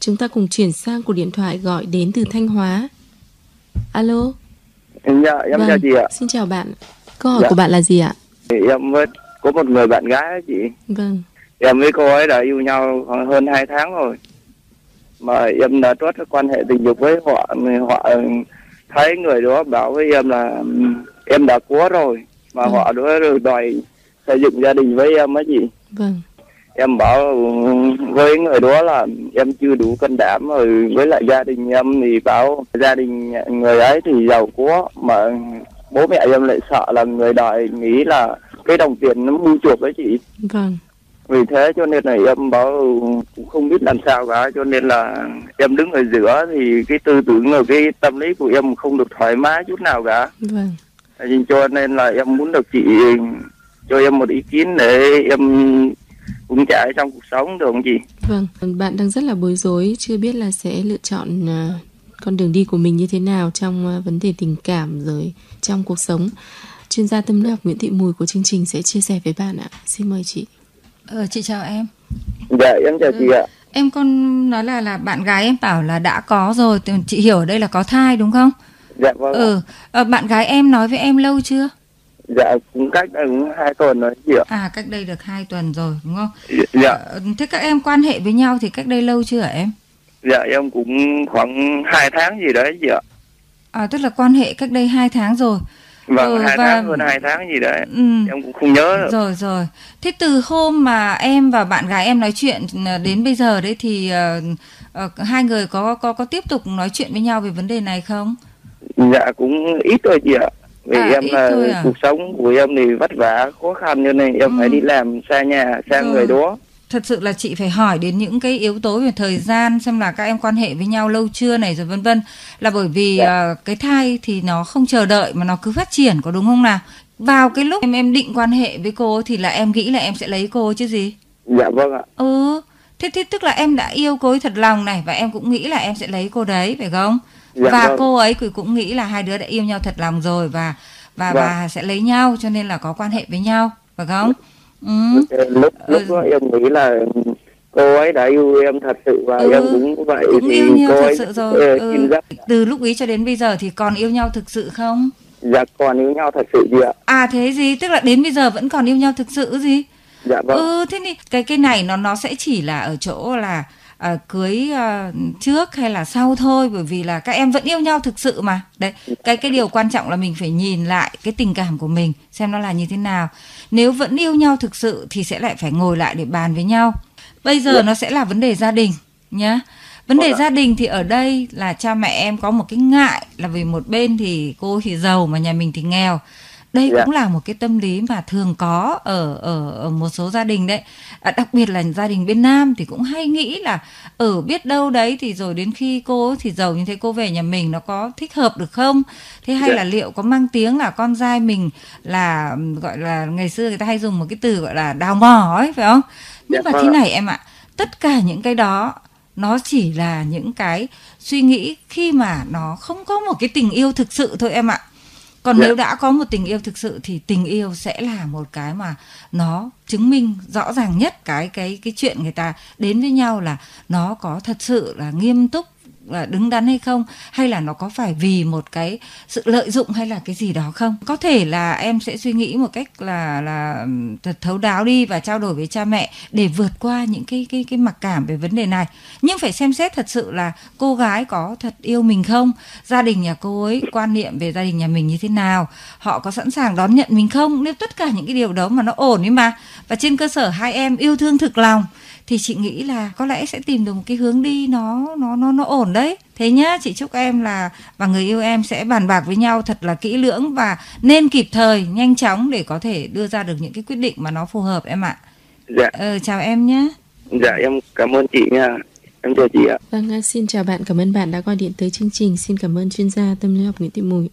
Chúng ta cùng chuyển sang cuộc điện thoại gọi đến từ Thanh Hóa. Alo. Dạ, em vâng. chào chị ạ. Xin chào bạn. Câu hỏi Dạ. của bạn là gì ạ? Em với có một người bạn gái ấy chị. Vâng. Em với cô ấy đã yêu nhau hơn 2 tháng rồi. Mà em đã trót quan hệ tình dục với họ, họ thấy người đó bảo với em là ừm, em đã có rồi. Mà Ừ. họ đó đòi xây dựng gia đình với em á chị. Vâng. Em bảo với người đó là em chưa đủ can đảm rồi với lại gia đình em thì bảo gia đình người ấy thì giàu có mà bố mẹ em lại sợ là người đời nghĩ là cái đồng tiền nó mua chuộc đấy chị Vâng. vì thế cho nên là em bảo cũng không biết làm sao cả cho nên là em đứng ở giữa thì cái tư tưởng rồi cái tâm lý của em không được thoải mái chút nào cả Vâng. Cho nên là em muốn được chị cho em một ý kiến để em vững chãi trong cuộc sống được không chị Vâng. Bạn đang rất là bối rối, chưa biết là sẽ lựa chọn à, con đường đi của mình như thế nào trong à, vấn đề tình cảm rồi trong cuộc sống. Chuyên gia tâm lý học Nguyễn Thị Mùi của chương trình sẽ chia sẻ với bạn ạ. Xin mời chị. Ờ, chị chào em. dạ em chào chị ạ Em con nói là là bạn gái em bảo là đã có rồi, thì chị hiểu ở đây là có thai đúng không? dạ vâng. Ừ, ờ, bạn gái em nói với em lâu chưa? Dạ cũng cách đây cũng hai tuần rồi chị ạ À, cách đây được 2 tuần rồi đúng không? dạ Ờ, thế các em quan hệ với nhau thì cách đây lâu chưa hả em? dạ em cũng khoảng hai tháng gì đấy chị ạ À, tức là quan hệ cách đây 2 tháng rồi. vâng Ừ, hai và- tháng hơn hai tháng gì đấy Ừ. em cũng không nhớ được. Rồi rồi. Thế từ hôm mà em và bạn gái em nói chuyện ờ, đến bây giờ đấy thì ờ, ờ, hai người có có có tiếp tục nói chuyện với nhau về vấn đề này không? dạ cũng ít thôi chị ạ vì À, em là à? cuộc sống của em thì vất vả khó khăn cho nên em Ừ. phải đi làm xa nhà xa Rồi. người đó thật sự là chị phải hỏi đến những cái yếu tố về thời gian xem là các em quan hệ với nhau lâu chưa này rồi vân vân là bởi vì Dạ. ờ, cái thai thì nó không chờ đợi mà nó cứ phát triển có đúng không nào vào cái lúc em em định quan hệ với cô thì là em nghĩ là em sẽ lấy cô chứ gì dạ vâng ạ ừ thế thế tức là em đã yêu cô ấy thật lòng này và em cũng nghĩ là em sẽ lấy cô đấy phải không Dạ và vâng. cô ấy cũng nghĩ là hai đứa đã yêu nhau thật lòng rồi và và Vâng. và sẽ lấy nhau cho nên là có quan hệ với nhau phải không ừ. lúc lúc Ừ. đó em nghĩ là cô ấy đã yêu em thật sự và Ừ, em cũng vậy cũng thì yêu nhau cô thật ấy sự rồi. ờ, Ừ. từ lúc ý cho đến bây giờ thì còn yêu nhau thực sự không dạ còn yêu nhau thật sự chị ạ à thế gì tức là đến bây giờ vẫn còn yêu nhau thực sự gì dạ vâng ừ thế thì cái cái này nó nó sẽ chỉ là ở chỗ là à, cưới à, trước hay là sau thôi bởi vì là các em vẫn yêu nhau thực sự mà. Đấy cái cái điều quan trọng là mình phải nhìn lại cái tình cảm của mình xem nó là như thế nào. Nếu vẫn yêu nhau thực sự thì sẽ lại phải ngồi lại để bàn với nhau. Bây giờ Dạ. nó sẽ là vấn đề gia đình nhá. Vấn đề Vâng gia đình thì ở đây là cha mẹ em có một cái ngại là vì một bên thì cô thì giàu mà nhà mình thì nghèo đây Dạ. cũng là một cái tâm lý mà thường có ở ở, ở một số gia đình đấy. À, đặc biệt là gia đình bên nam thì cũng hay nghĩ là ở biết đâu đấy thì rồi đến khi cô thì giàu như thế cô về nhà mình nó có thích hợp được không? Thế hay Dạ. là liệu có mang tiếng là con trai mình là gọi là ngày xưa người ta hay dùng một cái từ gọi là đào mỏ ấy phải không? Nhưng Dạ mà vâng thế này em ạ tất cả những cái đó nó chỉ là những cái suy nghĩ khi mà nó không có một cái tình yêu thực sự thôi em ạ còn Dạ. nếu đã có một tình yêu thực sự thì tình yêu sẽ là một cái mà nó chứng minh rõ ràng nhất cái cái cái chuyện người ta đến với nhau là nó có thật sự là nghiêm túc là đứng đắn hay không? Hay là nó có phải vì một cái sự lợi dụng hay là cái gì đó không? Có thể là em sẽ suy nghĩ một cách là là thật thấu đáo đi và trao đổi với cha mẹ để vượt qua những cái cái cái mặc cảm về vấn đề này. Nhưng phải xem xét thật sự là cô gái có thật yêu mình không? Gia đình nhà cô ấy quan niệm về gia đình nhà mình như thế nào? Họ có sẵn sàng đón nhận mình không? Nếu tất cả những cái điều đó mà nó ổn ấy mà, và trên cơ sở hai em yêu thương thực lòng, thì chị nghĩ là có lẽ sẽ tìm được một cái hướng đi nó nó nó nó ổn đấy thế nhá chị chúc em là và người yêu em sẽ bàn bạc với nhau thật là kỹ lưỡng và nên kịp thời nhanh chóng để có thể đưa ra được những cái quyết định mà nó phù hợp em ạ. Dạ. Ờ, chào em nhé dạ em cảm ơn chị nha. Em chào chị ạ. Vâng, à, xin chào bạn, cảm ơn bạn đã gọi điện tới chương trình. Xin cảm ơn chuyên gia tâm lý học Nguyễn Thị Mùi.